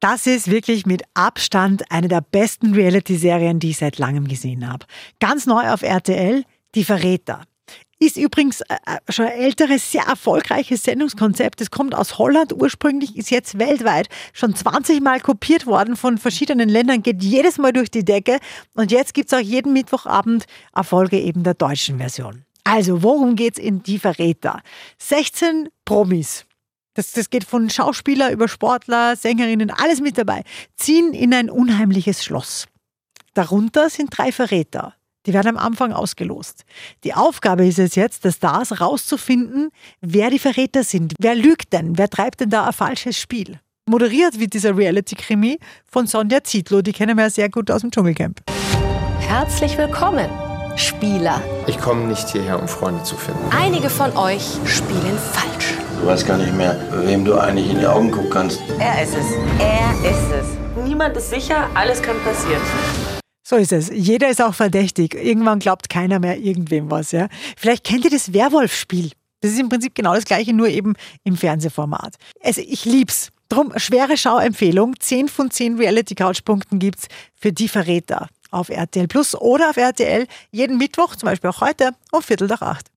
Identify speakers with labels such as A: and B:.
A: Das ist wirklich mit Abstand eine der besten Reality-Serien, die ich seit langem gesehen habe. Ganz neu auf RTL, Die Verräter. Ist übrigens äh, äh, schon ein älteres, sehr erfolgreiches Sendungskonzept. Es kommt aus Holland ursprünglich, ist jetzt weltweit schon 20 Mal kopiert worden von verschiedenen Ländern, geht jedes Mal durch die Decke. Und jetzt gibt es auch jeden Mittwochabend Erfolge eben der deutschen Version. Also, worum geht's in Die Verräter? 16 Promis das, das geht von Schauspieler über Sportler, Sängerinnen, alles mit dabei. Ziehen in ein unheimliches Schloss. Darunter sind drei Verräter. Die werden am Anfang ausgelost. Die Aufgabe ist es jetzt, des Stars rauszufinden, wer die Verräter sind. Wer lügt denn? Wer treibt denn da ein falsches Spiel? Moderiert wird dieser Reality-Krimi von Sonja Zietlow. Die kennen wir ja sehr gut aus dem Dschungelcamp.
B: Herzlich willkommen, Spieler.
C: Ich komme nicht hierher, um Freunde zu finden.
B: Einige von euch spielen falsch.
D: Du weißt gar nicht mehr, wem du eigentlich in die Augen gucken kannst.
E: Er ist es. Er ist es. Niemand ist sicher, alles kann passieren.
A: So ist es. Jeder ist auch verdächtig. Irgendwann glaubt keiner mehr irgendwem was. Ja? Vielleicht kennt ihr das Werwolf-Spiel. Das ist im Prinzip genau das gleiche, nur eben im Fernsehformat. Also ich lieb's. Drum, schwere Schauempfehlung. 10 von 10 Reality-Couch-Punkten gibt's für die Verräter auf RTL Plus oder auf RTL jeden Mittwoch, zum Beispiel auch heute, um Viertel nach acht.